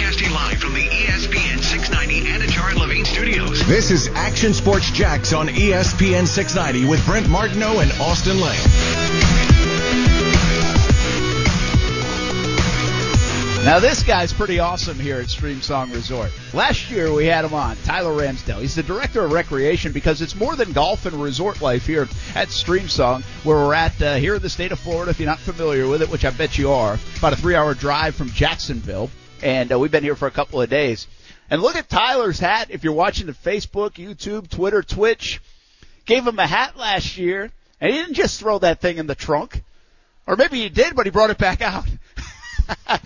Broadcasting live from the ESPN 690 Anajar and Levine studios. This is Action Sports Jax on ESPN 690 with Brent Martineau and Austin Lane. Now this guy's pretty awesome here at Streamsong Resort. Last year we had him on, Tyler Ramsdale. He's the director of recreation because it's more than golf and resort life here at Streamsong, where we're at uh, here in the state of Florida. If you're not familiar with it, which I bet you are, about a three-hour drive from Jacksonville, and uh, we've been here for a couple of days. And look at Tyler's hat. If you're watching the Facebook, YouTube, Twitter, Twitch, gave him a hat last year, and he didn't just throw that thing in the trunk, or maybe he did, but he brought it back out.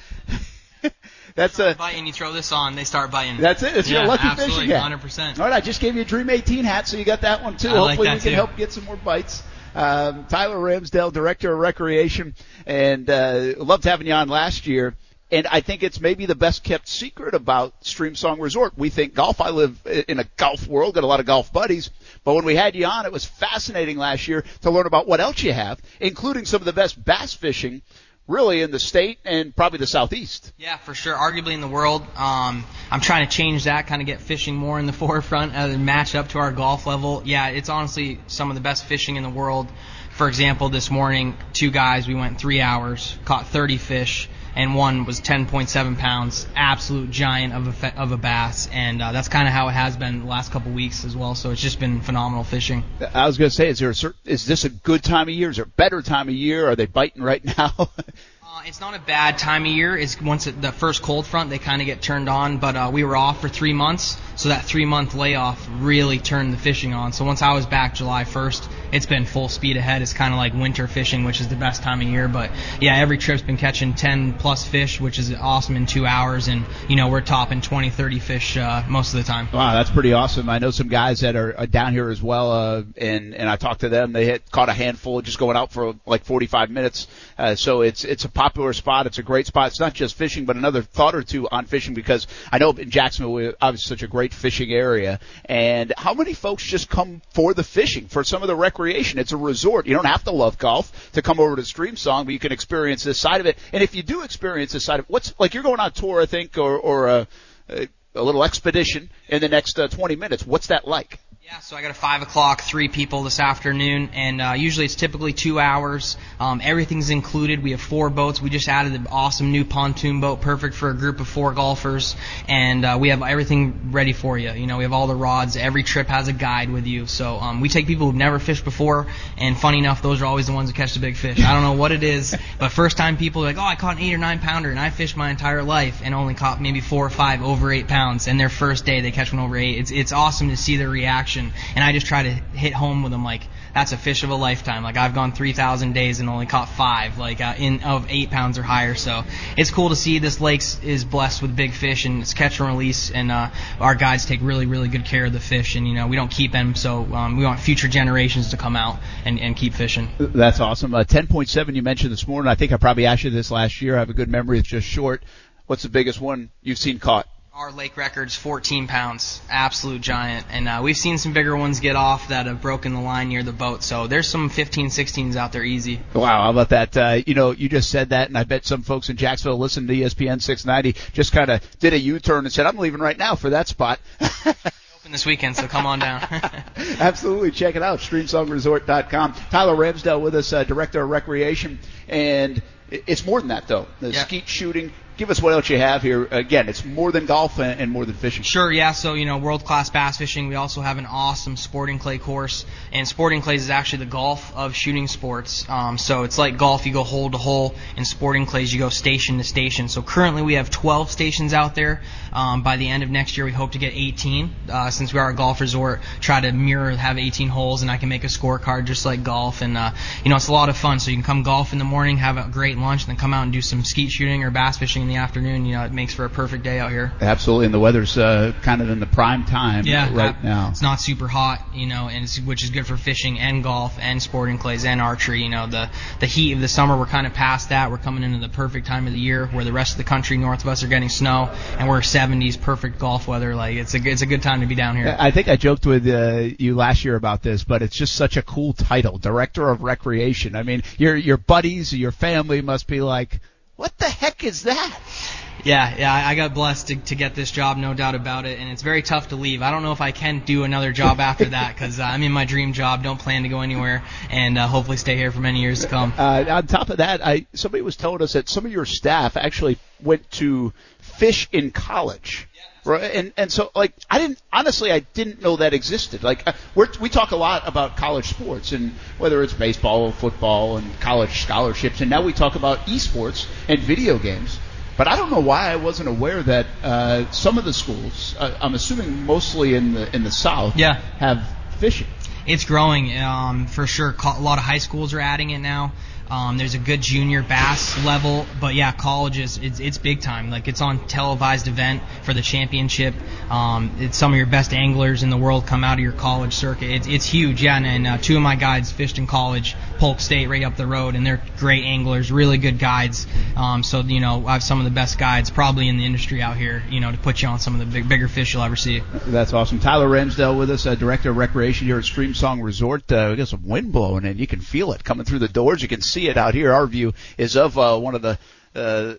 That's a biting. You throw this on, they start biting. That's it. It's yeah, your lucky fishing hat. 100%. All right, I just gave you a Dream 18 hat, so you got that one too. I like Hopefully, that we can too. help get some more bites. Um, Tyler Ramsdale, Director of Recreation, and uh, loved having you on last year. And I think it's maybe the best kept secret about Streamsong Resort. We think golf. I live in a golf world, got a lot of golf buddies. But when we had you on, it was fascinating last year to learn about what else you have, including some of the best bass fishing, really in the state and probably the southeast. Yeah, for sure. Arguably in the world. Um, I'm trying to change that, kind of get fishing more in the forefront and match up to our golf level. Yeah, it's honestly some of the best fishing in the world. For example, this morning, two guys, we went three hours, caught 30 fish, and one was 10.7 pounds, absolute giant of a of a bass, and uh, that's kind of how it has been the last couple weeks as well. So it's just been phenomenal fishing. I was going to say, is there a certain, is this a good time of year? Is there a better time of year? Are they biting right now? Uh, it's not a bad time of year. It's once the first cold front, they kind of get turned on. But uh, we were off for three months, so that three month layoff really turned the fishing on. So once I was back July 1st, it's been full speed ahead. It's kind of like winter fishing, which is the best time of year. But yeah, every trip's been catching 10 plus fish, which is awesome in two hours. And you know we're topping 20, 30 fish uh, most of the time. wow, that's pretty awesome. I know some guys that are, are down here as well, uh, and and I talked to them. They had caught a handful just going out for like 45 minutes. Uh, so it's it's a popular spot. It's a great spot. It's not just fishing, but another thought or two on fishing because I know in Jacksonville we're obviously such a great fishing area. And how many folks just come for the fishing, for some of the recreation? It's a resort. You don't have to love golf to come over to Streamsong, but you can experience this side of it. And if you do experience this side of what's like you're going on tour, I think, or or a, a, a little expedition in the next uh, 20 minutes. What's that like? Yeah, so I got a five o'clock, three people this afternoon, and uh, usually it's typically two hours. Um, everything's included. We have four boats. We just added an awesome new pontoon boat, perfect for a group of four golfers, and uh, we have everything ready for you. You know, we have all the rods. Every trip has a guide with you. So um, we take people who've never fished before, and funny enough, those are always the ones that catch the big fish. I don't know what it is, but first time people are like, oh, I caught an eight or nine pounder, and I fished my entire life and only caught maybe four or five over eight pounds, and their first day they catch one over eight. It's it's awesome to see their reaction, and I just try to hit home with them like that's a fish of a lifetime. Like I've gone 3,000 days and only caught five, like uh, in of eight pounds or higher. So it's cool to see this lake is blessed with big fish and it's catch and release, and uh, our guides take really really good care of the fish, and you know we don't keep them, so um, we want future generations to come out and, and keep fishing. That's awesome. Uh, 10.7 you mentioned this morning. I think I probably asked you this last year. I have a good memory. It's just short. What's the biggest one you've seen caught? Our lake record's 14 pounds, absolute giant, and uh, we've seen some bigger ones get off that have broken the line near the boat. So there's some 15, 16s out there easy. Wow, how about that? Uh, you know, you just said that, and I bet some folks in Jacksonville listen to ESPN 690 just kind of did a U-turn and said, "I'm leaving right now for that spot." Open this weekend, so come on down. Absolutely, check it out. StreamSongResort.com. Tyler Ramsdale with us, uh, Director of Recreation, and it's more than that though. The Yeah. skeet shooting. Give us what else you have here. Again, it's more than golf and, and more than fishing. Sure, yeah. So, you know, world class bass fishing. We also have an awesome sporting clay course. And sporting clays is actually the golf of shooting sports. Um, so it's like golf, you go hole to hole. In sporting clays, you go station to station. So currently we have 12 stations out there. Um, by the end of next year, we hope to get 18. Uh, since we are a golf resort, try to mirror, have 18 holes, and I can make a scorecard just like golf. And, uh, you know, it's a lot of fun. So you can come golf in the morning, have a great lunch, and then come out and do some skeet shooting or bass fishing in the afternoon. You know, it makes for a perfect day out here. Absolutely, and the weather's uh, kind of in the prime time Yeah, right now. It's not super hot, you know, and it's, which is good for fishing and golf and sporting clays and archery. You know, the the heat of the summer, we're kind of past that. We're coming into the perfect time of the year where the rest of the country north of us are getting snow, and we're 70s, perfect golf weather. Like it's a good- it's a good time to be down here. I think I joked with uh, you last year about this, but it's just such a cool title, Director of Recreation. I mean, your your buddies, your family must be like, "What the heck is that?" Yeah, yeah, I I got blessed to, to get this job, no doubt about it, and it's very tough to leave. I don't know if I can do another job after that because uh, I'm in my dream job, don't plan to go anywhere, and uh, hopefully stay here for many years to come. Uh, on top of that, I somebody was telling us that some of your staff actually went to fish in college. Right, and and so like I didn't honestly I didn't know that existed. Like uh, we're, we talk a lot about college sports and whether it's baseball, or football, and college scholarships, and now we talk about esports and video games. But I don't know why I wasn't aware that uh, some of the schools, uh, I'm assuming mostly in the in the South, Yeah. have fishing. It's growing um, for sure. A lot of high schools are adding it now. Um, there's a good junior bass level, but yeah, colleges it's, it's big time. Like it's on televised event for the championship. Um, it's some of your best anglers in the world come out of your college circuit. It's, it's huge, yeah. And, and uh, two of my guides fished in college, Polk State, right up the road, and they're great anglers, really good guides. Um, so you know, I have some of the best guides probably in the industry out here. You know, to put you on some of the big, bigger fish you'll ever see. That's awesome. Tyler Ramsdale with us, uh, Director of Recreation here at Streamsong Resort. Uh, we got some wind blowing in. You can feel it coming through the doors. You can see it out here. Our view is of uh, one of the, uh,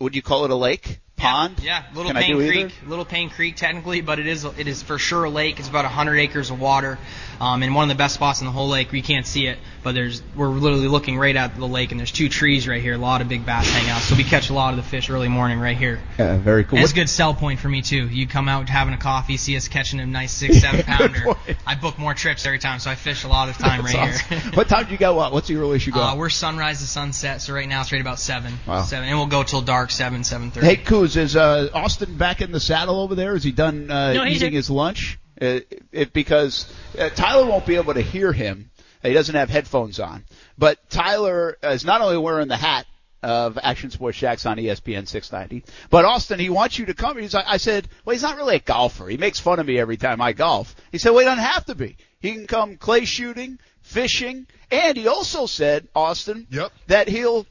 would you call it a lake? Pond? Yeah, Little Can Payne do either? Creek, Little Payne Creek technically, but it is it is for sure a lake. It's about 100 acres of water, um, and one of the best spots in the whole lake. We can't see it, but there's we're literally looking right at the lake, and there's two trees right here. A lot of big bass hang out, so we catch a lot of the fish early morning right here. Yeah, very cool. And it's a good sell point for me too. You come out having a coffee, see us catching a nice six, seven pounder. I book more trips every time, so I fish a lot of the time That's right awesome. here. what time do you go out? What's the earliest you go Uh, we're sunrise to sunset, so right now it's right about seven. Wow. Seven, and we'll go till dark, seven, seven thirty. Hey, Coos, is uh, Austin back in the saddle over there? Is he done uh, No, eating in- his lunch? Uh, it, because uh, Tyler won't be able to hear him. He doesn't have headphones on. But Tyler is not only wearing the hat of Action Sports Jax on ESPN 690, but Austin, he wants you to come. He's like, I said, well, he's not really a golfer. He makes fun of me every time I golf. He said, well, he doesn't have to be. He can come clay shooting, fishing, and he also said, Austin, Yep. that he'll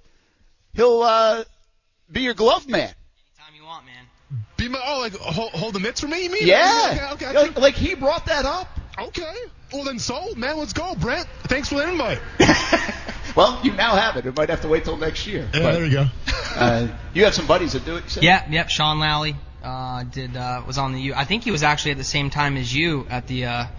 he'll uh, be your glove man. Anytime you want, man. Be my oh like hold, hold the mitts for me? You mean? Yeah. Okay. Okay. Like, like he brought that up. okay. Well then, sold, man. Let's go, Brent. Thanks for the invite. well, you now have it. It might have to wait till next year. Yeah, But, there you go. uh, you have some buddies that do it. You said? Yeah, yep. Sean Lally uh, did uh, was on the U. I think he was actually at the same time as you at the. Uh, I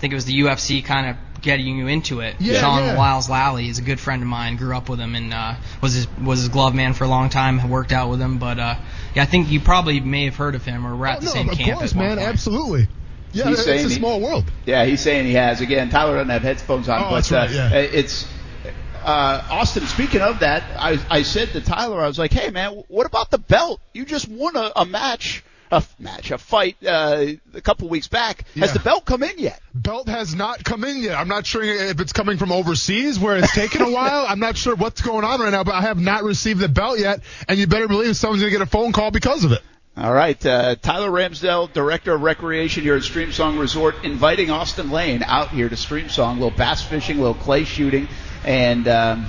think it was the UFC kind of getting you into it. Yeah, Sean yeah. Wiles Lally is a good friend of mine. Grew up with him and uh, was his was his glove man for a long time. Worked out with him, but uh, yeah, I think you probably may have heard of him or we're at Oh, the no, same of camp. course, at one man. point. Absolutely. Yeah, He's it's saying a he- small world. Yeah, he's saying he has. Again, Tyler doesn't have headphones on, Oh, but that's right, uh, yeah. it's uh, Austin. Speaking of that, I, I said to Tyler, I was like, "Hey, man, what about the belt? You just won a, a match, a f- match, a fight uh, a couple weeks back. Has Yeah. the belt come in yet?" Belt has not come in yet. I'm not sure if it's coming from overseas where it's taken a while. I'm not sure what's going on right now, but I have not received the belt yet, and you better believe someone's gonna get a phone call because of it. All right, uh, Tyler Ramsdell, Director of Recreation here at Streamsong Resort, inviting Austin Lane out here to Streamsong, little bass fishing, little clay shooting, and um,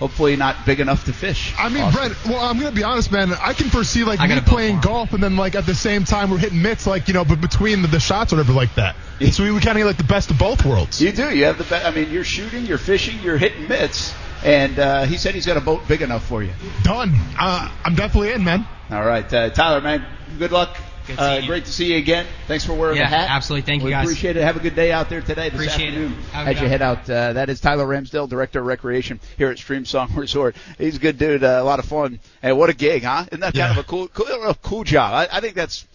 hopefully not big enough to fish. I mean, Austin. Brent. Well, I'm gonna be honest, man. I can foresee like I me got a boat playing golf, and then like at the same time we're hitting mitts, like you know, but between the, the shots, or whatever, like that. So we, we kind of get like the best of both worlds. You do. You have the. best. I mean, you're shooting, you're fishing, you're hitting mitts, and uh, he said he's got a boat big enough for you. Done. Uh, I'm definitely in, man. All right, uh, Tyler, man, good luck. Good uh, you. great to see you again. Thanks for wearing Yeah, the hat. absolutely. Thank you, we guys. appreciate it. Have a good day out there today, this Appreciate it. afternoon, as you head out. Uh, that is Tyler Ramsdale, Director of Recreation here at Streamsong Resort. He's a good dude, uh, a lot of fun. And what a gig, huh? Isn't that kind of a cool, cool, cool job? I, I think that's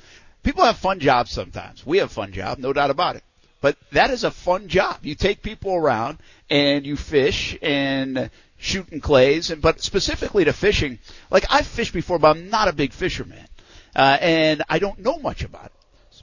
people have fun jobs sometimes. We have fun job, no doubt about it. But that is a fun job. You take people around and you fish and shooting clays, and but specifically to fishing. Like I've fished before, but I'm not a big fisherman, uh, and I don't know much about it.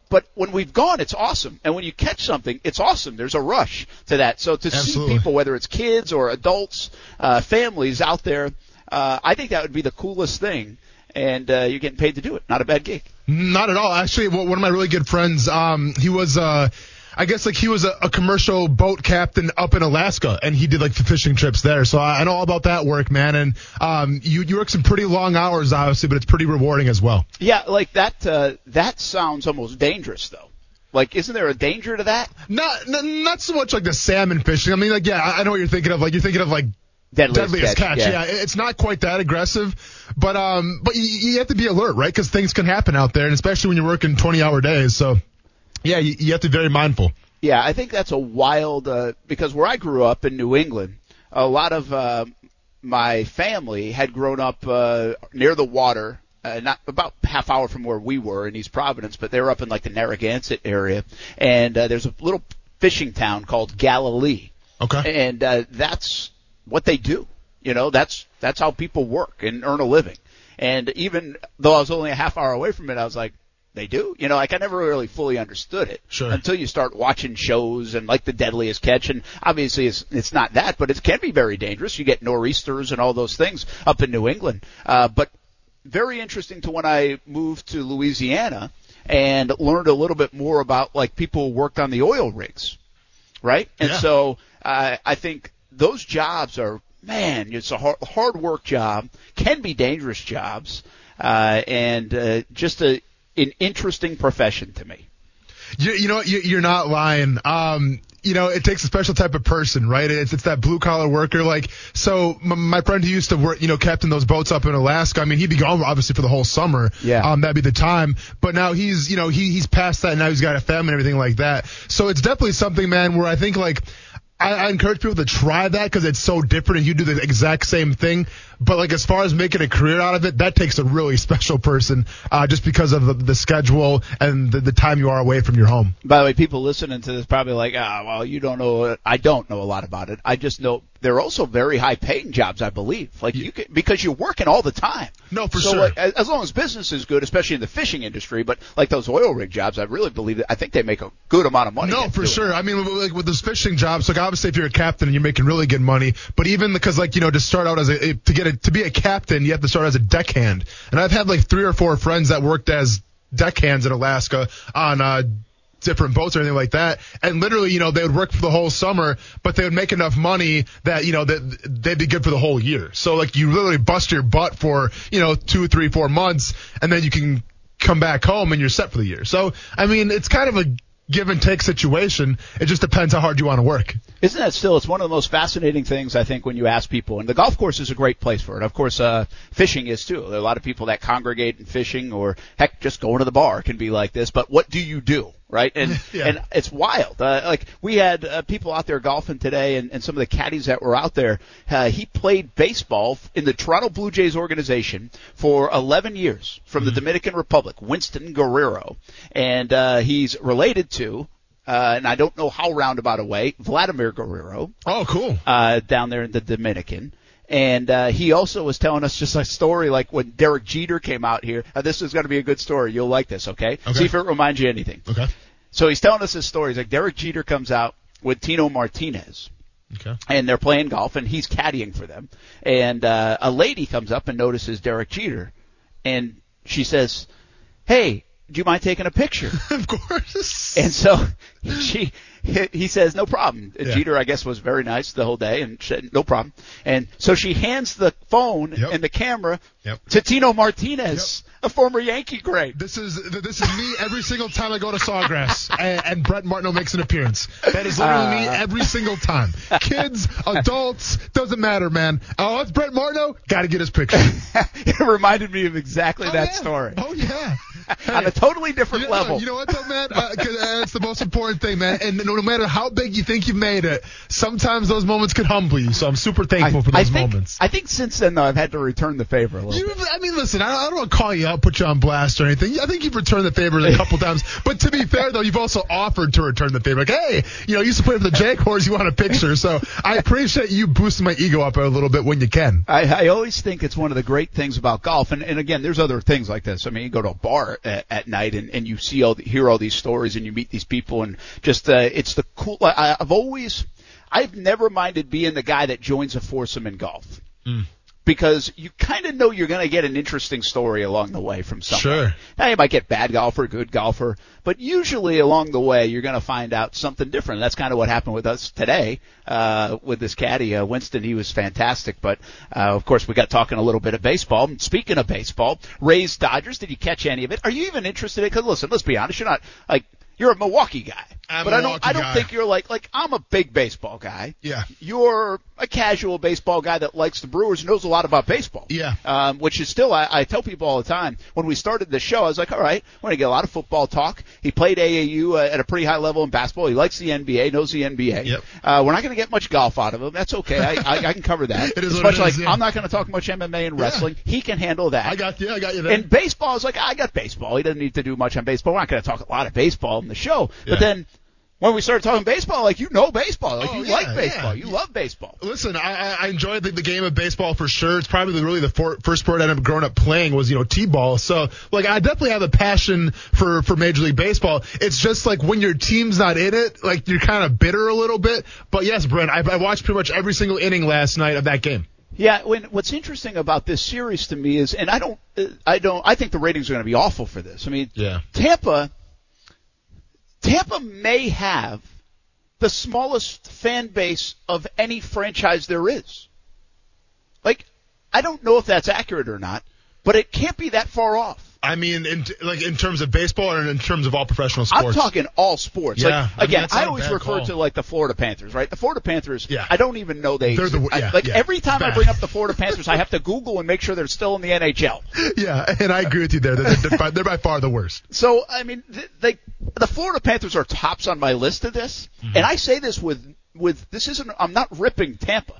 But when we've gone, it's awesome. And when you catch something, it's awesome. There's a rush to that. So to Absolutely. see people, whether it's kids or adults, uh, families out there, uh, I think that would be the coolest thing. And uh, you're getting paid to do it. Not a bad gig. Not at all. Actually, one one of my really good friends, um, he was, uh, I guess like he was a, a commercial boat captain up in Alaska, and he did like the fishing trips there. So I, I know all about that work, man. And um, you you work some pretty long hours, obviously, but it's pretty rewarding as well. Yeah, like that. Uh, that sounds almost dangerous, though. Like, isn't there a danger to that? Not n- not so much like the salmon fishing. I mean, like yeah, I, I know what you're thinking of. Like you're thinking of like Deadliest deadliest catch, catch. yeah. Yeah. it's not quite that aggressive, but um, but you, you have to be alert, right? Because things can happen out there, and especially when you're working 20 hour days. So, yeah, you, you have to be very mindful. Yeah, I think that's a wild uh, because where I grew up in New England, a lot of uh, my family had grown up uh, near the water, uh, not about half hour from where we were in East Providence, but they were up in like the Narragansett area, and uh, there's a little fishing town called Galilee, Okay. and uh, that's what they do. You know, that's that's how people work and earn a living. And even though I was only a half hour away from it, I was like, they do. You know, like I never really fully understood it Sure. until you start watching shows and like the Deadliest Catch. And obviously, it's it's not that, but it can be very dangerous. You get nor'easters and all those things up in New England. Uh, but very interesting to when I moved to Louisiana and learned a little bit more about like people who worked on the oil rigs, right? And Yeah. so uh, I think those jobs are man, it's a hard, hard work job, can be dangerous jobs, uh, and uh, just a an interesting profession to me. You, you know, you, you're not lying. Um, you know, it takes a special type of person, right? It's it's that blue collar worker. Like, so my, my friend who used to work, you know, captain those boats up in Alaska. I mean, he'd be gone obviously for the whole summer. Yeah. Um, that'd be the time. But now he's, you know, he he's past that. And now he's got a family and everything like that. So it's definitely something, man, where I think like. I, I encourage people to try that because it's so different and you do the exact same thing. But like as far as making a career out of it, that takes a really special person, uh, just because of the, the schedule and the, the time you are away from your home. By the way, people listening to this probably like, ah, well, you don't know. I don't know a lot about it. I just know they're also very high paying jobs, I believe. Like you can, because you're working all the time. No, for so sure. Like, as long as business is good, especially in the fishing industry, but like those oil rig jobs, I really believe that I think they make a good amount of money. No, for sure. it. I mean, with- like with those fishing jobs, like obviously if you're a captain and you're making really good money, but even because like you know to start out as a to get a, to be a captain, you have to start as a deckhand. And I've had like three or four friends that worked as deckhands in Alaska on uh different boats or anything like that. And literally, you know, they would work for the whole summer, but they would make enough money that, you know, that they'd be good for the whole year. So like you literally bust your butt for, you know, two, three, four months and then you can come back home and you're set for the year. So, I mean, it's kind of a give and take situation. It just depends how hard you want to work. Isn't that still? It's one of the most fascinating things I think when you ask people. And the golf course is a great place for it. Of course, uh, fishing is too. There are a lot of people that congregate in fishing, or heck, just going to the bar can be like this. But what do you do, right? And Yeah. and it's wild. Uh, like we had uh, people out there golfing today, and, and some of the caddies that were out there. Uh, he played baseball in the Toronto Blue Jays organization for 11 years from the Dominican Republic, Winston Guerrero, and uh, he's related to. Uh, and I don't know how roundabout a way, Vladimir Guerrero, Oh, cool. uh, down there in the Dominican. And uh, he also was telling us just a story like when Derek Jeter came out here. Uh, this is going to be a good story. You'll like this, okay? Okay. See if it reminds you anything. Okay. So he's telling us his story. He's like Derek Jeter comes out with Tino Martinez, Okay. and they're playing golf, and he's caddying for them. And uh, a lady comes up and notices Derek Jeter, and she says, "Hey, do you mind taking a picture?" of course. And so she, he says, no problem. Yeah. Jeter, I guess, was very nice the whole day and said, no problem. And so she hands the phone Yep. and the camera Yep. to Tino Martinez, a former Yankee great. This is this is me every single time I go to Sawgrass and, and Brent Martineau makes an appearance. That is literally me Uh. every single time. Kids, adults, doesn't matter, man. Oh, it's Brent Martineau. Got to get his picture. it reminded me of exactly Oh, that yeah. story Oh yeah. on a totally different You know, level. you know what though, man? Uh, uh, it's the most important thing, man. And no, matter how big you think you've made it, sometimes those moments could humble you. So I'm super thankful for I those think, moments. I think since then though, I've had to return the favor a little. You, bit. I mean, listen, I, I don't want to call you out, put you on blast or anything. I think you've returned the favor a couple times. But to be fair, though, you've also offered to return the favor. Like, hey, you know, you used to play for the Jaguars, you want a picture. So I appreciate you boosting my ego up a little bit when you can. I, I always think it's one of the great things about golf, and, and again, there's other things like this. I mean, you go to a bar at, at night and, and you see all, the, hear all these stories, and you meet these people, and just uh, it's the cool. I, I've always, I've never minded being the guy that joins a foursome in golf. Because you kind of know you're going to get an interesting story along the way from someone. Sure. Now you might get bad golfer, good golfer, but usually along the way you're going to find out something different. That's kind of what happened with us today uh, with this caddy, uh, Winston. He was fantastic, but uh, of course we got talking a little bit of baseball. And Speaking of baseball, Rays Dodgers. Did you catch any of it? Are you even interested in? Because listen, let's be honest, you're not like You're a Milwaukee guy. I'm but I don't I don't guy. think you're like like I'm a big baseball guy. Yeah. You're a casual baseball guy that likes the Brewers, and knows a lot about baseball. Yeah. Um, which is still I, I tell people all the time when we started the show, I was like, all right, we're gonna get a lot of football talk. He played AAU uh, at a pretty high level in basketball. He likes the NBA, knows the NBA. Yep. Uh, we're not gonna get much golf out of him. That's okay. I, I, I can cover that. It is it's what much it like is, yeah. I'm not gonna talk much MMA and wrestling. He can handle that. I got you. I got you there. And baseball is like, I got baseball. He doesn't need to do much on baseball. We're not going to talk a lot of baseball in the show. Yeah. But then when we started talking baseball, like, you know baseball. Like, Oh, you yeah, like baseball. yeah. You love baseball. Listen, I, I- enjoyed the, the game of baseball for sure. It's probably really the for, first sport I ended up growing up playing was, you know, t-ball. So, like, I definitely have a passion for, for Major League Baseball. It's just like when your team's not in it, like, you're kind of bitter a little bit. But yes, Brent, I, I watched pretty much every single inning last night of that game. Yeah, when, what's interesting about this series to me is, and I don't, uh, I don't, I think the ratings are going to be awful for this. I mean, Yeah. Tampa, Tampa may have the smallest fan base of any franchise there is. Like, I don't know if that's accurate or not, but it can't be that far off. I mean, in, like, in terms of baseball or in terms of all professional sports. I'm talking all sports. Yeah, like, I mean, again, I always refer call. to like the Florida Panthers, right? The Florida Panthers. Yeah. I don't even know they. They're the- exist. I- yeah, like yeah. every time I bring up the Florida Panthers, I have to Google and make sure they're still in the NHL. Yeah, and I agree with you there. They're, they're, by, they're by far the worst. So I mean, they the Florida Panthers are tops on my list of this, Mm-hmm. and I say this with with this isn't. I'm not ripping Tampa.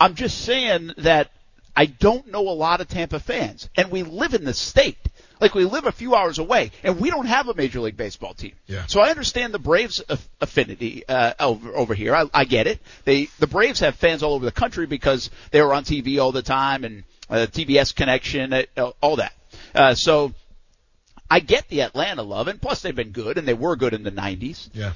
I'm just saying that I don't know a lot of Tampa fans, and we live in the state. Like we live a few hours away, and we don't have a major league baseball team. Yeah. So I understand the Braves aff- affinity uh, over over here. I, I get it. They the Braves have fans all over the country because they were on TV all the time and uh, TBS connection, uh, all that. Uh, so I get the Atlanta love, and plus they've been good, and they were good in the 90s. Yeah.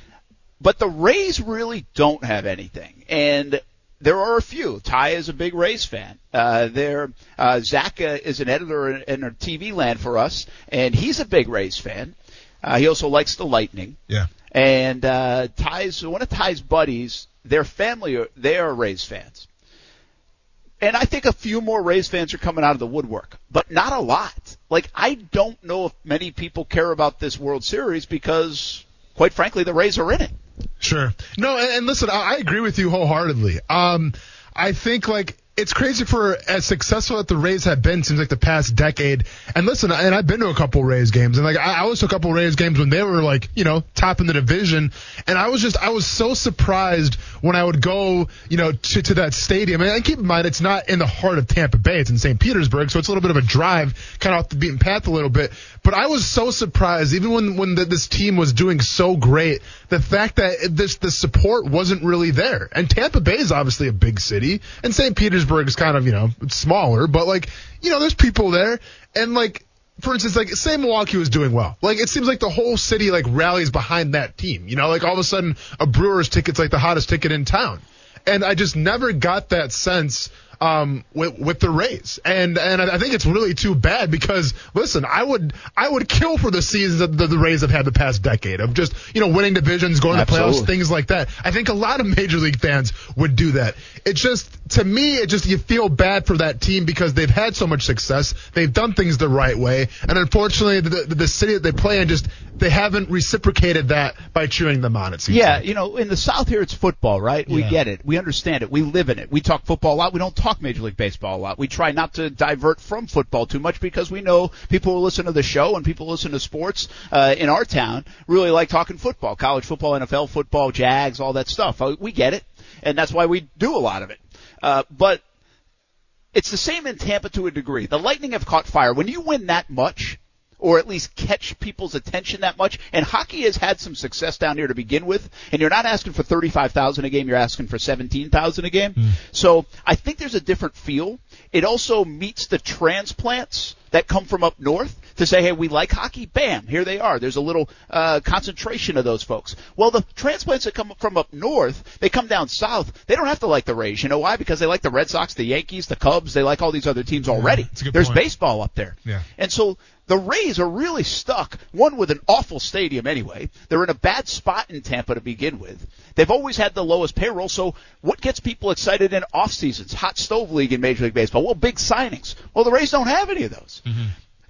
But the Rays really don't have anything, and there are a few. Ty is a big Rays fan. Uh, there, uh, Zach uh, is an editor in, in our TV land for us, and he's a big Rays fan. Uh, he also likes the Lightning. Yeah. And uh, Ty's one of Ty's buddies, their family, are, they are Rays fans. And I think a few more Rays fans are coming out of the woodwork, but not a lot. Like I don't know if many people care about this World Series because, quite frankly, the Rays are in it. Sure. No, and, and listen, I, I agree with you wholeheartedly. Um, I think like it's crazy for as successful that the Rays have been seems like the past decade. And listen, and I've been to a couple Rays games, and like I, I was to a couple Rays games when they were like you know top in the division, and I was just I was so surprised when I would go you know to to that stadium. And keep in mind, it's not in the heart of Tampa Bay; it's in St. Petersburg, so it's a little bit of a drive, kind of off the beaten path a little bit. But I was so surprised, even when when the, this team was doing so great, the fact that this the support wasn't really there. And Tampa Bay is obviously a big city, and St. Petersburg is kind of you know smaller, but like you know there's people there, and like for instance, like say Milwaukee was doing well. Like it seems like the whole city like rallies behind that team. You know, like all of a sudden a Brewers ticket's like the hottest ticket in town. And I just never got that sense um, with, with the Rays, and and I think it's really too bad because listen, I would I would kill for the seasons that the, the Rays have had the past decade of just you know winning divisions, going to playoffs, things like that. I think a lot of major league fans would do that. It's just to me, it just you feel bad for that team because they've had so much success, they've done things the right way, and unfortunately, the, the, the city that they play in just they haven't reciprocated that by cheering them on. It seems. Yeah, like. you know, in the South here it's football, right? We get it. We understand it. We live in it. We talk football a lot. We don't talk Major League Baseball a lot. We try not to divert from football too much because we know people who listen to the show and people who listen to sports uh, in our town really like talking football, college football, NFL football, Jags, all that stuff. Uh, We get it, and that's why we do a lot of it. Uh, but it's the same in Tampa to a degree. The Lightning have caught fire. When you win that much, or at least catch people's attention that much, and hockey has had some success down here to begin with, and you're not asking for 35,000 a game, you're asking for 17,000 a game. Hmm. So I think there's a different feel. It also meets the transplants that come from up north to say, hey, we like hockey. Bam, here they are. There's a little uh, concentration of those folks. Well, the transplants that come from up north, they come down south. They don't have to like the Rays. You know why? Because they like the Red Sox, the Yankees, the Cubs. They like all these other teams already. good There's point. baseball up there. Yeah. And so the Rays are really stuck, one with an awful stadium anyway. They're in a bad spot in Tampa to begin with. They've always had the lowest payroll, so what gets people excited in off seasons? Hot stove league in Major League Baseball. Well, big signings. Well, the Rays don't have any of those.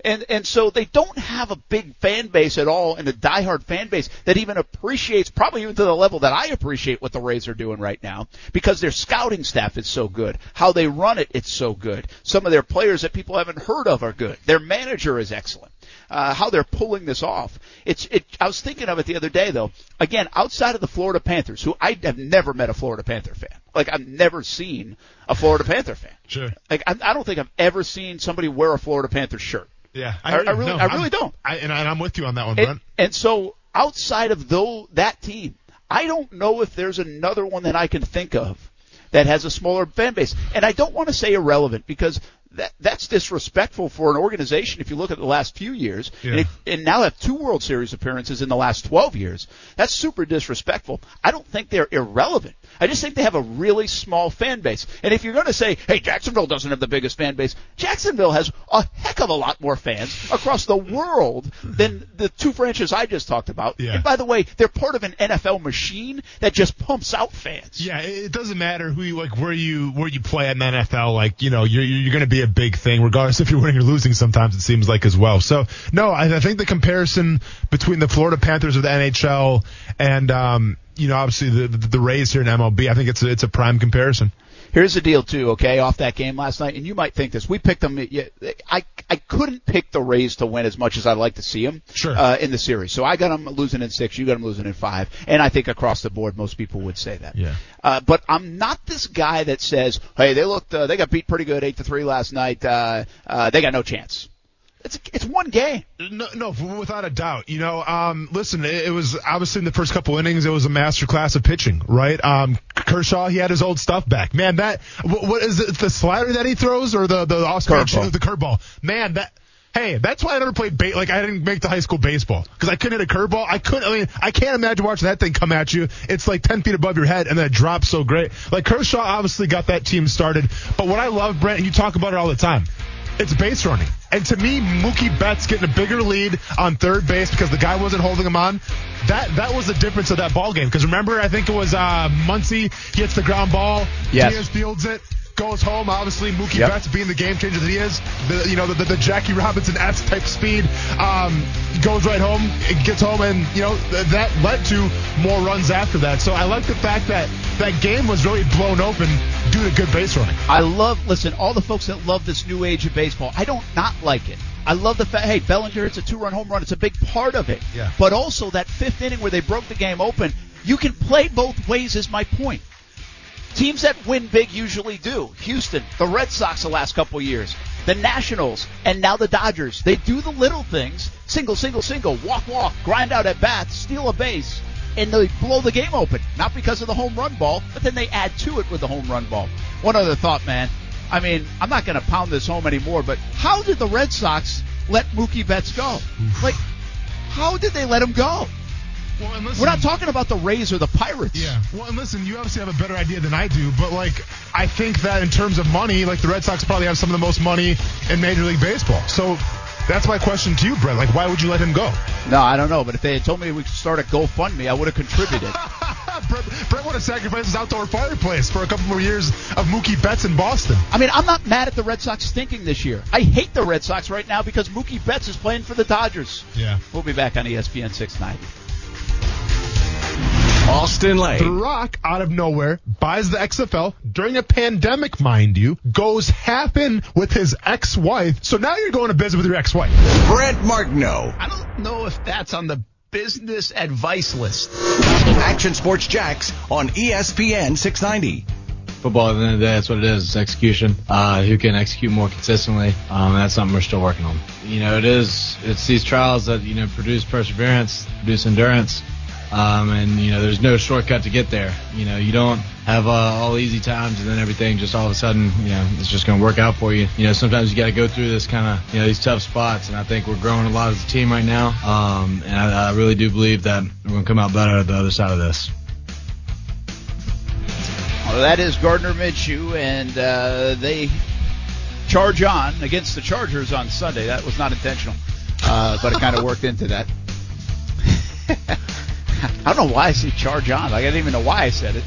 And and so they don't have a big fan base at all and a diehard fan base that even appreciates probably even to the level that I appreciate what the Rays are doing right now because their scouting staff is so good. How they run it, it's so good. Some of their players that people haven't heard of are good. Their manager is excellent. Uh, how they're pulling this off. It's it. I was thinking of it the other day though. Again, outside of the Florida Panthers, who I have never met a Florida Panther fan. Like I've never seen a Florida Panther fan. Sure. Like I, I don't think I've ever seen somebody wear a Florida Panther shirt. Yeah, I- I really- I really I'm- don't. I, and, I, and I'm with you on that one, And, Brent. and so outside of though that team, I don't know if there's another one that I can think of that has a smaller fan base. And I don't want to say irrelevant because that that's disrespectful for an organization. If you look at the last few years, Yeah. and, if, and now have two World Series appearances in the last 12 years, that's super disrespectful. I don't think they're irrelevant. I just think they have a really small fan base. And if you're going to say, hey, Jacksonville doesn't have the biggest fan base, Jacksonville has a heck of a lot more fans across the world than the two franchises I just talked about. Yeah. And by the way, they're part of an NFL machine that just pumps out fans. Yeah, it doesn't matter who you like, where you where you play in the NFL. Like, you know, you're you're going to be a big thing, regardless if you're winning or losing. Sometimes it seems like as well. So, no, I, I think the comparison between the Florida Panthers of the NHL and um, you know, obviously the, the the Rays here in MLB, I think it's a, it's a prime comparison. Here's the deal too, okay, off that game last night, and you might think this. We picked them. I I couldn't pick the Rays to win as much as I'd like to see them Sure. uh, in the series. So I got them losing in six. You got them losing in five, and I think across the board, most people would say that. Yeah. Uh, but I'm not this guy that says, "Hey, they looked, uh, they got beat pretty good, eight to three last night. Uh, uh, they got no chance." It's it's one game. No, no, without a doubt. You know, um, listen, it, it was obviously in the first couple innings, it was a master class of pitching, right? Um, Kershaw, he had his old stuff back. Man, that what, what is it? The slider that he throws or the the off Curveball. the curveball? Man, that. Hey, that's why I never played ba- like I didn't make the high school baseball because I couldn't hit a curveball. I couldn't. I mean, I can't imagine watching that thing come at you. It's like ten feet above your head and then it drops so great. Like Kershaw obviously got that team started, but what I love, Brent, and you talk about it all the time, it's base running. And to me, Mookie Betts getting a bigger lead on third base because the guy wasn't holding him on. That that was the difference of that ball game. Because remember, I think it was uh, Muncy he hits the ground ball. Yes. Diaz fields it. Goes home. Obviously, Mookie Yep. Betts being the game changer that he is, the you know the, the, the Jackie Robinson S type speed, um, goes right home, it gets home, and you know th- that led to more runs after that. So I like the fact that that game was really blown open due to good base running. I love, listen, all the folks that love this new age of baseball, I don't not like it. I love the fact, hey, Bellinger, it's a two run home run. It's a big part of it. Yeah. But also that fifth inning where they broke the game open, you can play both ways is my point. Teams that win big usually do. Houston, the Red Sox the last couple years, the Nationals, and now the Dodgers. They do the little things. Single, single, single, walk, walk, grind out at bats, steal a base, and they blow the game open. Not because of the home run ball, but then they add to it with the home run ball. One other thought, man. I mean, I'm not going to pound this home anymore, but how did the Red Sox let Mookie Betts go? Like, how did they let him go? Well, listen, We're not talking about the Rays or the Pirates. Yeah. Well, and listen, you obviously have a better idea than I do, but like, I think that in terms of money, like the Red Sox probably have some of the most money in Major League Baseball. So that's my question to you, Brett. Like, why would you let him go? No, I don't know, but if they had told me we could start a GoFundMe, I would have contributed. Brett, Brett would have sacrificed his outdoor fireplace for a couple more years of Mookie Betts in Boston. I mean, I'm not mad at the Red Sox stinking this year. I hate the Red Sox right now because Mookie Betts is playing for the Dodgers. Yeah. We'll be back on ESPN 690. Austin Lane. The Rock, out of nowhere, buys the XFL during a pandemic, mind you, goes half in with his ex-wife. So now you're going to business with your ex-wife. Brent Martineau. I don't know if that's on the business advice list. Action Sports Jax on ESPN 690. football at the end of the day, that's what it is. It's execution. Uh, who can execute more consistently? Um, that's something we're still working on. You know, it is. It's these trials that you know produce perseverance, produce endurance, um, and you know, there's no shortcut to get there. You know, you don't have uh, all easy times and then everything just all of a sudden, you know, it's just going to work out for you. You know, sometimes you got to go through this kind of, you know, these tough spots, and I think we're growing a lot as a team right now. Um, and I, I really do believe that we're going to come out better at the other side of this. Well, that is Gardner Minshew, and uh, they charge on against the Chargers on Sunday. That was not intentional, uh, but it kind of worked into that. I don't know why I say charge on. Like I didn't even know why I said it.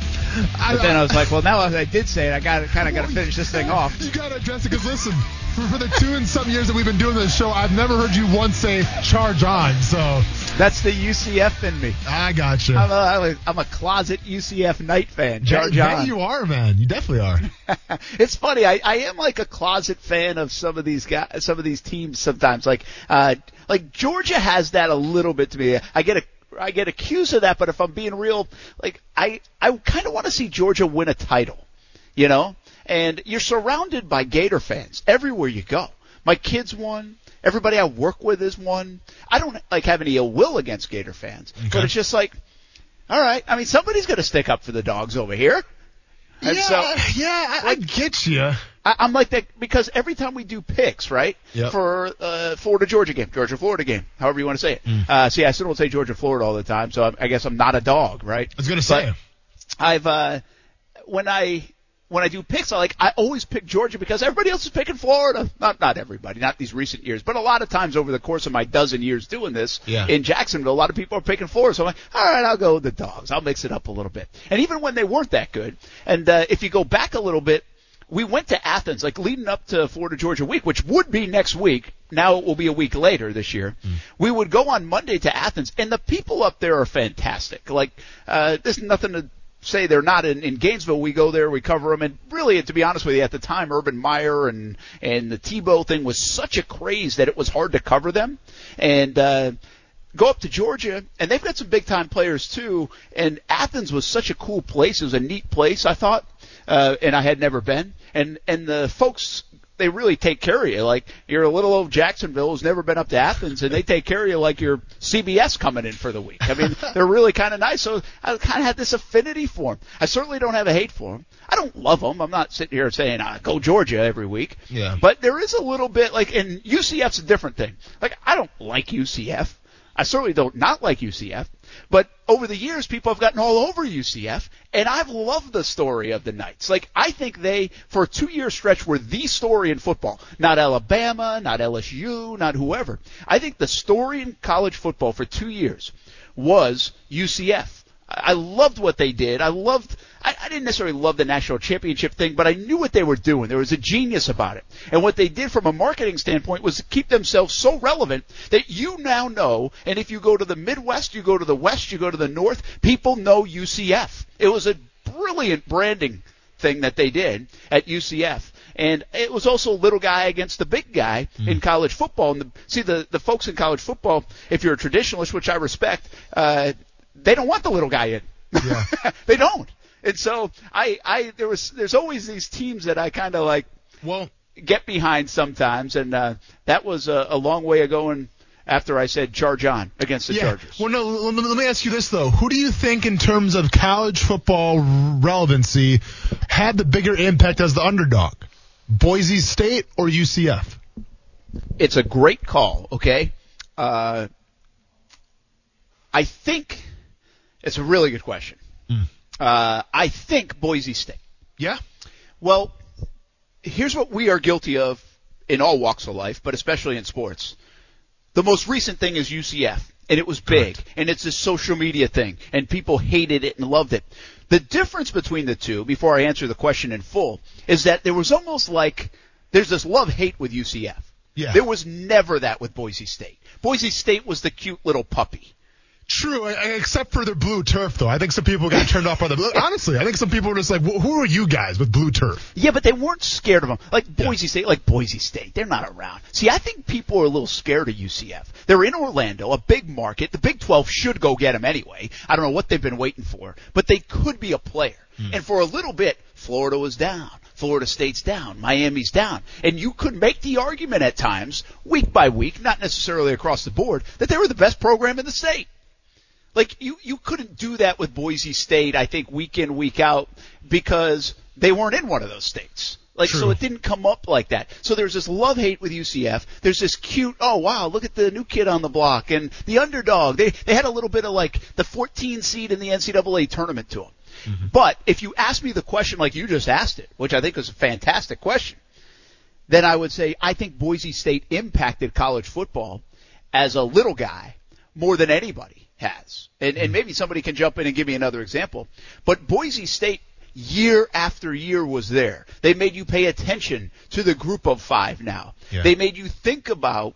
But then I was like, well, now I did say it. I got kind of got to finish this thing off. You got to address it because listen, for, for the two and some years that we've been doing this show, I've never heard you once say charge on. So That's the UCF in me. I got you. I'm a, I'm a, I'm a closet UCF Knight fan. Charge yeah, on. you are, man. You definitely are. it's funny. I, I am like a closet fan of some of these guys, some of these teams sometimes. Like, uh, like Georgia has that a little bit to me. I get a, I get accused of that, but if I'm being real, like I, I kind of want to see Georgia win a title, you know? And you're surrounded by Gator fans everywhere you go. My kids won. Everybody I work with is one. I don't like have any ill will against Gator fans, but it's just like, all right. I mean, somebody's going to stick up for the dogs over here. And yeah, so- yeah, I, I get you. I, I'm like that because every time we do picks, right? Yep. For uh, Florida Georgia game, Georgia Florida game, however you want to say it. Mm. Uh, see, I still don't say Georgia Florida all the time, so I'm, I guess I'm not a dog, right? I was gonna say. I've uh, when I when I do picks, I like I always pick Georgia because everybody else is picking Florida. Not not everybody, not these recent years, but a lot of times over the course of my dozen years doing this Yeah. in Jacksonville, a lot of people are picking Florida. So I'm like, all right, I'll go with the dogs. I'll mix it up a little bit. And even when they weren't that good, and uh, if you go back a little bit, we went to Athens, like leading up to Florida Georgia week, which would be next week. Now it will be a week later this year. We would go on Monday to Athens, and the people up there are fantastic. Like, uh, there's nothing to say they're not in, in Gainesville. We go there, we cover them, and really, to be honest with you, at the time, Urban Meyer and and the Tebow thing was such a craze that it was hard to cover them. And uh, go up to Georgia, and they've got some big time players too. And Athens was such a cool place; it was a neat place, I thought, uh, and I had never been. And and the folks. They really take care of you. Like you're a little old Jacksonville who's never been up to Athens, and they take care of you like you're CBS coming in for the week. I mean, they're really kind of nice. So I kind of had this affinity for them. I certainly don't have a hate for them. I don't love them. I'm not sitting here saying uh, go Georgia every week. Yeah. But there is a little bit like, and UCF's a different thing. Like I don't like UCF. I certainly don't not like UCF. But over the years, people have gotten all over UCF, and I've loved the story of the Knights. Like I think they, for a two-year stretch, were the story in football. Not Alabama, not LSU, not whoever. I think the story in college football for two years was UCF. I loved what they did. I loved. I, I didn't necessarily love the national championship thing, but I knew what they were doing. There was a genius about it, and what they did from a marketing standpoint was to keep themselves so relevant that you now know. And if you go to the Midwest, you go to the West, you go to the North, people know UCF. It was a brilliant branding thing that they did at UCF. And it was also little guy against the big guy in college football. And the, see, the, the folks in college football, if you're a traditionalist, which I respect, uh, they don't want the little guy in. Yeah. they don't. And so I, I, there was, there's always these teams that I kind of like Well, get behind sometimes. And, uh, that was a, a long way of going after I said charge on against the yeah. Chargers. Well, no. Let me, let me ask you this though: Who do you think, in terms of college football relevancy, had the bigger impact as the underdog? Boise State or UCF? it's a great call. Okay, uh, I think it's a really good question. Uh, I think Boise State. Yeah. Well, here's what we are guilty of in all walks of life, but especially in sports. The most recent thing is UCF, and it was big, and it's a social media thing, and people hated it and loved it. The difference between the two, before I answer the question in full, is that there was almost like there's this love hate with UCF. Yeah. There was never that with Boise State. Boise State was the cute little puppy. True, except for their blue turf, though. I think some people got turned off by the blue. Honestly, I think some people were just like, "Who are you guys with blue turf?" Yeah, but they weren't scared of them. Like Boise State, like Boise State, they're not around. See, I think people are a little scared of UCF. They're in Orlando, a big market. The Big 12 should go get them anyway. I don't know what they've been waiting for, but they could be a player. Hmm. And for a little bit, Florida was down. Florida State's down. Miami's down. And you could make the argument at times, week by week, not necessarily across the board, that they were the best program in the state. Like you, you couldn't do that with Boise State. I think week in week out because they weren't in one of those states. Like so, it didn't come up like that. So there's this love hate with UCF. There's this cute, oh wow, look at the new kid on the block and the underdog. They they had a little bit of like the 14 seed in the NCAA tournament to them. Mm-hmm. But if you ask me the question like you just asked it, which I think was a fantastic question, then I would say I think Boise State impacted college football as a little guy more than anybody has. And, and hmm. maybe somebody can jump in and give me another example. But Boise State year after year was there. They made you pay attention to the group of five now. Yeah. They made you think about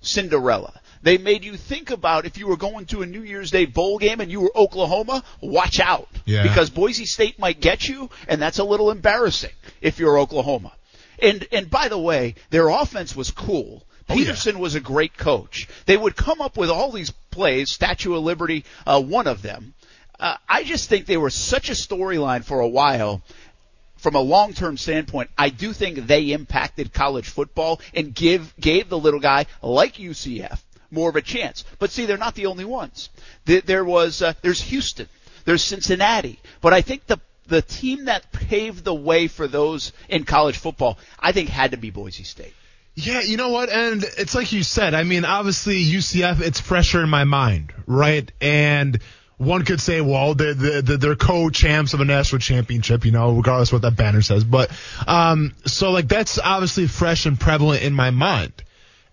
Cinderella. They made you think about if you were going to a New Year's Day bowl game and you were Oklahoma, watch out. Yeah. Because Boise State might get you, and that's a little embarrassing if you're Oklahoma. And and by the way, their offense was cool. Oh, yeah. Peterson was a great coach. They would come up with all these plays, Statue of Liberty, uh, one of them. Uh, I just think they were such a storyline for a while. From a long-term standpoint, I do think they impacted college football and give gave the little guy like UCF more of a chance. But see, they're not the only ones. There, was uh, there's Houston, there's Cincinnati, but I think the the team that paved the way for those in college football, I think, had to be Boise State. Yeah, you know what? And it's like you said. I mean, obviously UCF, it's fresher in my mind, right? And one could say, well, they're, they're, they're co-champs of a national championship, you know, regardless of what that banner says. But, um, so like that's obviously fresh and prevalent in my mind.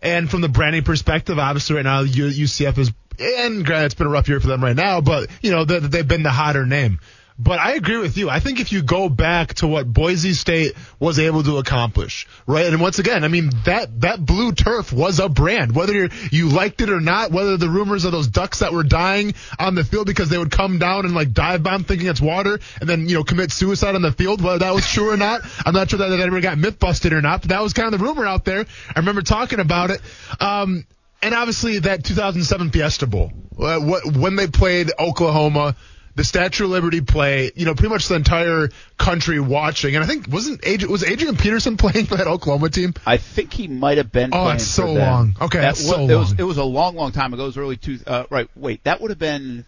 And from the branding perspective, obviously right now UCF is, and granted, it's been a rough year for them right now, but you know, they, they've been the hotter name. But I agree with you. I think if you go back to what Boise State was able to accomplish, right? And once again, I mean that that blue turf was a brand, whether you liked it or not. Whether the rumors of those ducks that were dying on the field because they would come down and like dive bomb thinking it's water, and then you know commit suicide on the field, whether that was true or not, I'm not sure that that ever got myth busted or not. But that was kind of the rumor out there. I remember talking about it. Um, and obviously that 2007 Fiesta Bowl, uh, what, when they played Oklahoma, the Statue of Liberty play, you know, pretty much the entire country watching. And I think wasn't Adrian, was Adrian Peterson playing for that Oklahoma team? I think he might have been. Oh, it's so long. Okay, that that's was, so it was long. it was a long, long time ago. It was early two. Uh, right, wait, that would have been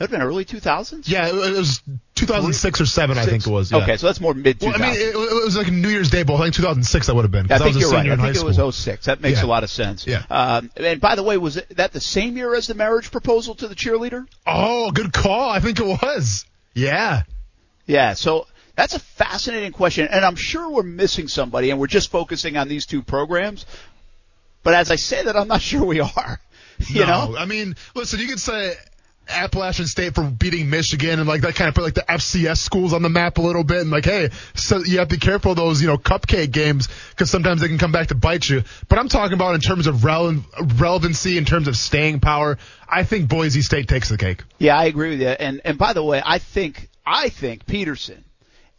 that would have been early two thousands. Yeah, it was 2006 or seven, I think it was. Yeah. Okay, so that's more mid 2000s. Well, I mean, it, it was like a New Year's Day bowl. I think 2006 that would have been. I I think was a you're right. I think it was 06. That makes Yeah. a lot of sense. Yeah. Um, and by the way, was that the same year as the marriage proposal to the cheerleader? Oh, good call. I think it was. Yeah. Yeah. So that's a fascinating question, and I'm sure we're missing somebody, and we're just focusing on these two programs. But as I say that, I'm not sure we are. You no, know? I mean, listen, you could say Appalachian State for beating Michigan and like that kind of put like the FCS schools on the map a little bit and like, hey, so you have to be careful of those, you know, cupcake games because sometimes they can come back to bite you. But I'm talking about in terms of rele- relevancy, in terms of staying power. I think Boise State takes the cake. Yeah, I agree with you. And and by the way, I think I think Petersen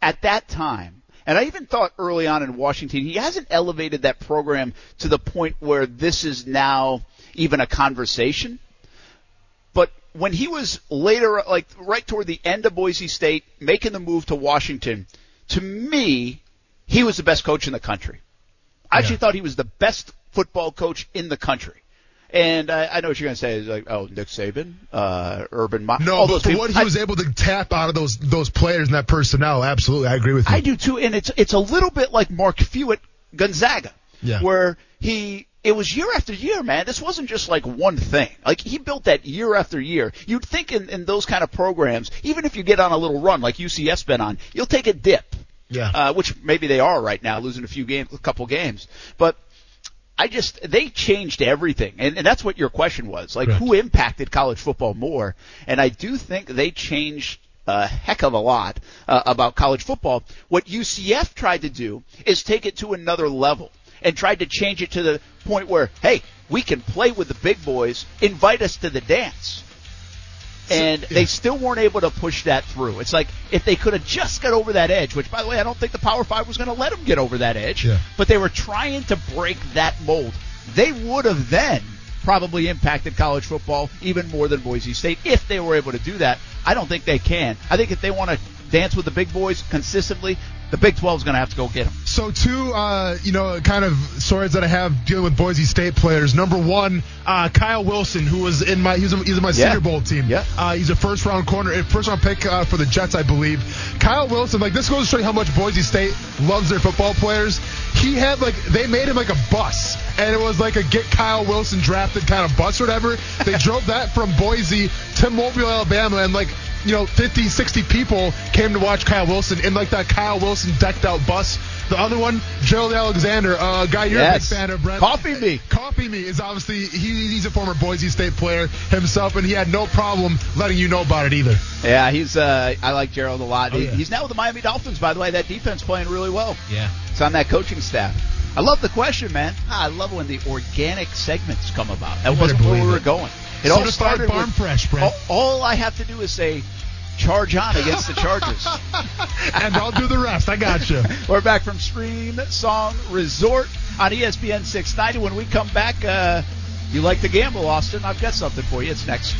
at that time, and I even thought early on in Washington, he hasn't elevated that program to the point where this is now even a conversation. When he was later, like right toward the end of Boise State, making the move to Washington, to me, he was the best coach in the country. I actually thought he was the best football coach in the country. And I, I know what you're going to say is like, oh, Nick Saban, uh, Urban Meyer. No, all but those for people. what he I- was able to tap out of those those players and that personnel, absolutely, I agree with you. I do too, and it's it's a little bit like Mark Few at Gonzaga, Yeah. where he it was year after year, man. This wasn't just like one thing. Like he built that year after year. You'd think in, in those kind of programs, even if you get on a little run like UCF's been on, you'll take a dip. Yeah. Uh, which maybe they are right now, losing a few games, a couple games, but. I just they changed everything, and, and that's what your question was. Like, Correct. who impacted college football more? And I do think they changed a heck of a lot uh, about college football. What UCF tried to do is take it to another level and tried to change it to the point where, hey, we can play with the big boys, invite us to the dance. And they still weren't able to push that through. It's like if they could have just got over that edge, which by the way, I don't think the Power Five was going to let them get over that edge, Yeah. but they were trying to break that mold. They would have then probably impacted college football even more than Boise State if they were able to do that. I don't think they can. I think if they want to dance with the big boys consistently, the Big 12 is going to have to go get them. So two, uh, you know, kind of stories that I have dealing with Boise State players. Number one, uh, Kyle Wilson, who was in my, he's, he's in my Yeah. Senior Bowl team. Yeah. Uh, he's a first round corner, first round pick uh, for the Jets, I believe. Kyle Wilson, like this goes to show you how much Boise State loves their football players. He had like they made him like a bus, and it was like a get Kyle Wilson drafted kind of bus or whatever. They drove that from Boise to Mobile, Alabama, and like you know, 50, 60 people came to watch Kyle Wilson in like that Kyle Wilson decked out bus The other one, Gerald Alexander, a guy you're Yes. a big fan of, Brent. Coffee me. Coffee Me is obviously he, he's a former Boise State player himself, and he had no problem letting you know about it either. Yeah, he's. Uh, I like Gerald a lot. Oh, He- yeah. He's now with the Miami Dolphins, by the way. That defense playing really well. Yeah. It's on that coaching staff. I love the question, man. Ah, I love when the organic segments come about. That wasn't where we were it. going. It all started Farm with, Fresh, all, all I have to do is say, charge on against the Chargers. and I'll do the rest. I got you. We're back from Stream Song Resort on ESPN 690. When we come back, uh, you like to gamble, Austin? I've got something for you. It's next.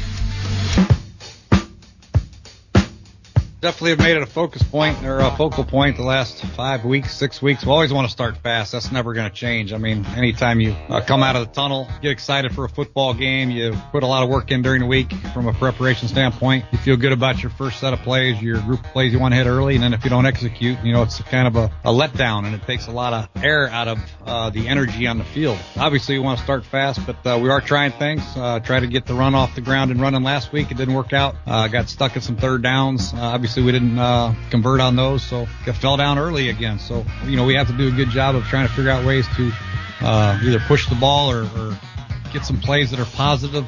Definitely have made it a focus point or a focal point the last five weeks, six weeks. We always want to start fast. That's never going to change. I mean, anytime you uh, come out of the tunnel, get excited for a football game, you put a lot of work in during the week from a preparation standpoint. You feel good about your first set of plays, your group of plays you want to hit early, and then if you don't execute, you know, it's kind of a, a letdown and it takes a lot of air out of uh, the energy on the field. Obviously, we want to start fast, but uh, we are trying things. Uh, try to get the run off the ground and running last week. It didn't work out. Uh, got stuck at some third downs. Uh, obviously, we didn't uh, convert on those, so it fell down early again. So, you know, we have to do a good job of trying to figure out ways to uh, either push the ball or, or get some plays that are positive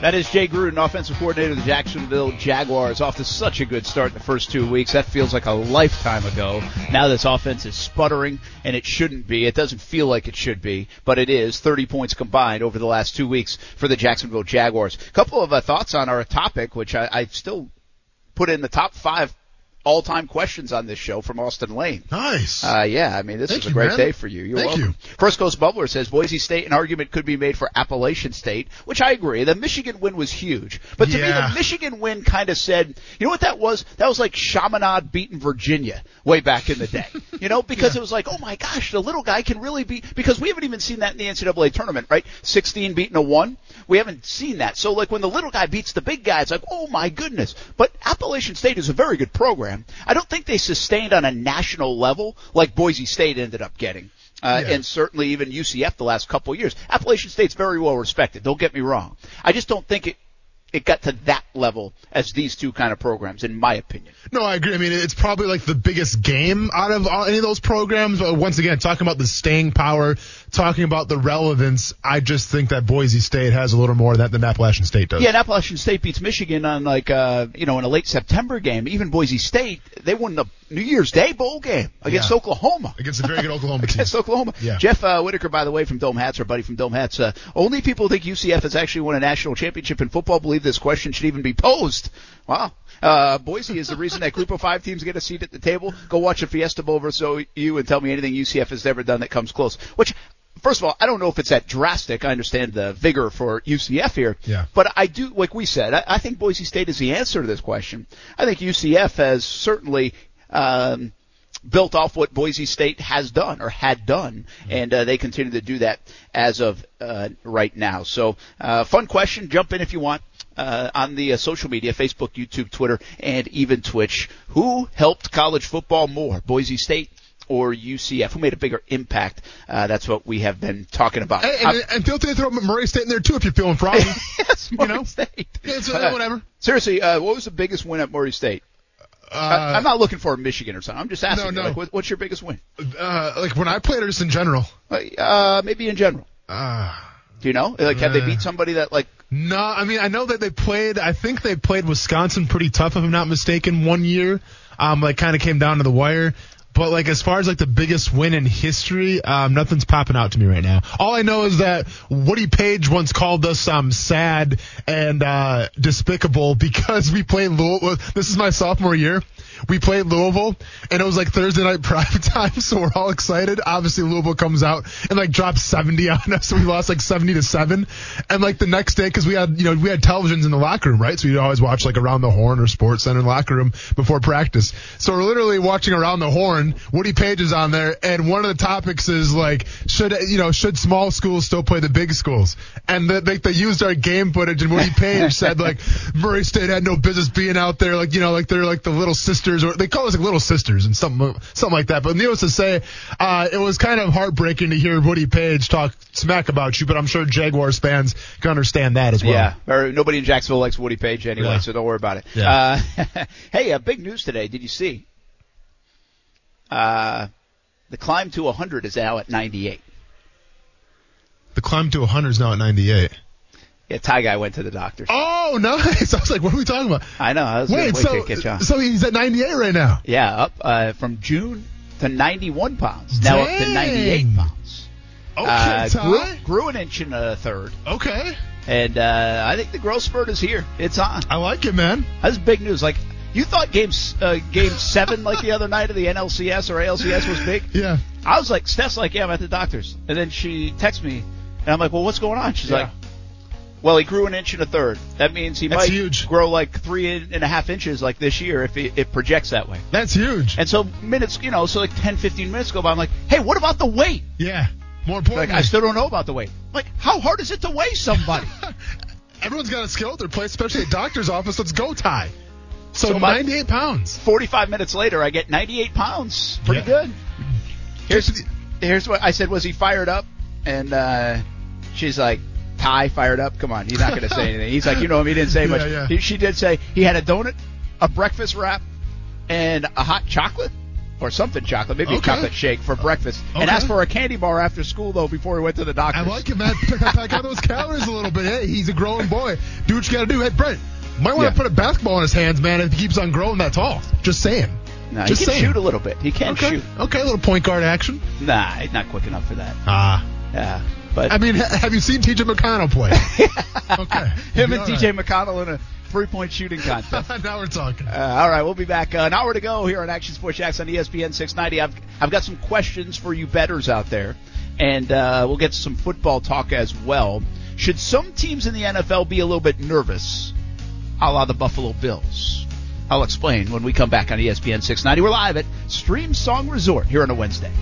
That is Jay Gruden, offensive coordinator of the Jacksonville Jaguars, off to such a good start in the first two weeks. That feels like a lifetime ago. Now this offense is sputtering, and it shouldn't be. It doesn't feel like it should be, but it is. 30 points combined over the last two weeks for the Jacksonville Jaguars. A couple of uh, thoughts on our topic, which I, I still put in the top five all-time questions on this show from Austin Lane. Nice. Uh, yeah, I mean, this Thank is a great man. day for you. You're Thank welcome. First Coast Bubbler says Boise State, an argument could be made for Appalachian State, which I agree. The Michigan win was huge. But to me, the Michigan win kind of said, you know what that was? That was like Chaminade beating Virginia way back in the day. you know, because it was like, oh my gosh, the little guy can really be, because we haven't even seen that in the NCAA tournament, right? 16 beating a 1. We haven't seen that. So like when the little guy beats the big guy, it's like, oh my goodness. But Appalachian State is a very good program. I don't think they sustained on a national level like Boise State ended up getting. Uh, Yeah. and certainly even UCF the last couple of years. Appalachian State's very well respected. Don't get me wrong. I just don't think it it got to that level as these two kind of programs, in my opinion. No, I agree. I mean, it's probably like the biggest game out of all, any of those programs. But once again, talking about the staying power, talking about the relevance, I just think that Boise State has a little more of that than Appalachian State does. Yeah, and Appalachian State beats Michigan on like uh you know in a late September game. Even Boise State, they won the New Year's Day bowl game against Yeah. Oklahoma. Against a very good Oklahoma team. Against Oklahoma. Yeah. Jeff uh, Whitaker, by the way, from Dome Hats, our buddy from Dome Hats. Uh, only people who think UCF has actually won a national championship in football believe this question should even be posed. Wow. Uh, Boise is the reason that group of five teams get a seat at the table. Go watch a Fiesta Bowl versus OU and tell me anything UCF has ever done that comes close. Which, first of all, I don't know if it's that drastic. I understand the vigor for UCF here. Yeah. But I do, like we said, I, I think Boise State is the answer to this question. I think UCF has certainly, um, built off what Boise State has done or had done, and uh, they continue to do that as of uh, right now. So, uh, fun question. Jump in if you want. Uh, on the uh, social media, Facebook, YouTube, Twitter, and even Twitch. Who helped college football more, Boise State or UCF? Who made a bigger impact? Uh, that's what we have been talking about. And, and, and feel free to throw Murray State in there too if you're feeling froggy. yes, you Murray know? State. Yeah, it's, uh, whatever. Seriously, uh, what was the biggest win at Murray State? Uh, I, I'm not looking for Michigan or something. I'm just asking. No, no. like, what, what's your biggest win? uh, like when I played, or just in general. Uh, maybe in general. Uh, Do you know? Like, have they Uh, beat somebody that like? no, I mean I know that they played. I think they played Wisconsin pretty tough, if I'm not mistaken, one year. Um, like kind of came down to the wire. But like as far as like the biggest win in history, um, nothing's popping out to me right now. All I know is that Woody Paige once called us um sad and uh despicable because we played Louisville. This is my sophomore year. We played Louisville and it was like Thursday night prime time, so we're all excited. Obviously Louisville comes out and like drops 70 on us, so we lost like 70 to seven. And like the next day, because we had you know we had televisions in the locker room, right? So we'd always watch like Around the Horn or SportsCenter locker room before practice. So we're literally watching Around the Horn. Woody Paige is on there, and one of the topics is like, should you know, should small schools still play the big schools? And the, they, they used our game footage, and Woody Paige said like Murray State had no business being out there, like you know, like they're like the little sisters, or they call us like little sisters and something something like that. But needless to say, uh, it was kind of heartbreaking to hear Woody Paige talk smack about you. But I'm sure Jaguars fans can understand that as well. Yeah, or nobody in Jacksonville likes Woody Paige anyway, Yeah. so don't worry about it. Yeah. Uh, hey, uh, big news today. Did you see? Uh, the climb to 100 is now at 98. The climb to 100 is now at 98. Yeah, Ty guy went to the doctor. Oh, nice. I was like, what are we talking about? I know. I was Wait, wait so, to catch on. so he's at 98 right now. Yeah, up uh, from June to 91 pounds. Now up to 98 pounds. Okay, uh, Ty. grew, grew an inch and a third, Okay. and uh, I think the growth spurt is here. It's on. I like it, man. That's big news. Like you thought game uh, game seven, like the other night of the NLCS or ALCS, was big. Yeah. I was like, Steph's like, yeah, I'm at the doctor's, and then she texts me, and I'm like, well, what's going on? She's Yeah. like, well, he grew an inch and a third. That means he That's might huge. grow like three and a half inches like this year if it, it projects that way. That's huge. And so minutes, you know, so like 10, 15 minutes go by. I'm like, hey, what about the weight? yeah. More Like, I still don't know about the weight. Like, how hard is it to weigh somebody? everyone's got a skill at their place, especially at doctor's office. Let's go, Ty. So, So my- 98 pounds. 45 minutes later, I get 98 pounds. Pretty Yeah. good. Here's here's what I said. Was he fired up? And uh, she's like, Ty fired up. Come on, he's not going to say anything. He's like, you know him. He didn't say Yeah, much. yeah. He, she did say he had a donut, a breakfast wrap, and a hot chocolate. Or something chocolate, maybe a chocolate shake for breakfast, and asked for a candy bar after school though before he went to the doctor. I like it, man. Pack, pack out those calories a little bit. Hey, he's a growing boy. Do what you got to do. Hey, Brent, might want to Yeah. put a basketball in his hands, man, if he keeps on growing that tall. Just saying. Nah, he can saying. shoot a little bit. He can Okay. shoot. Okay, a little point guard action. Nah, not quick enough for that. Ah. Yeah, but I mean, have you seen TJ McConnell play? okay. him and DJ McConnell in a three-point shooting contest. now we're talking. Uh, all right, we'll be back. Uh, an hour to go here on Action Sports Jax on ESPN 690. I've I've got some questions for you bettors out there, and uh, we'll get to some football talk as well. Should some teams in the NFL be a little bit nervous, a la the Buffalo Bills? I'll explain when we come back on ESPN 690. We're live at Streamsong Resort here on a Wednesday.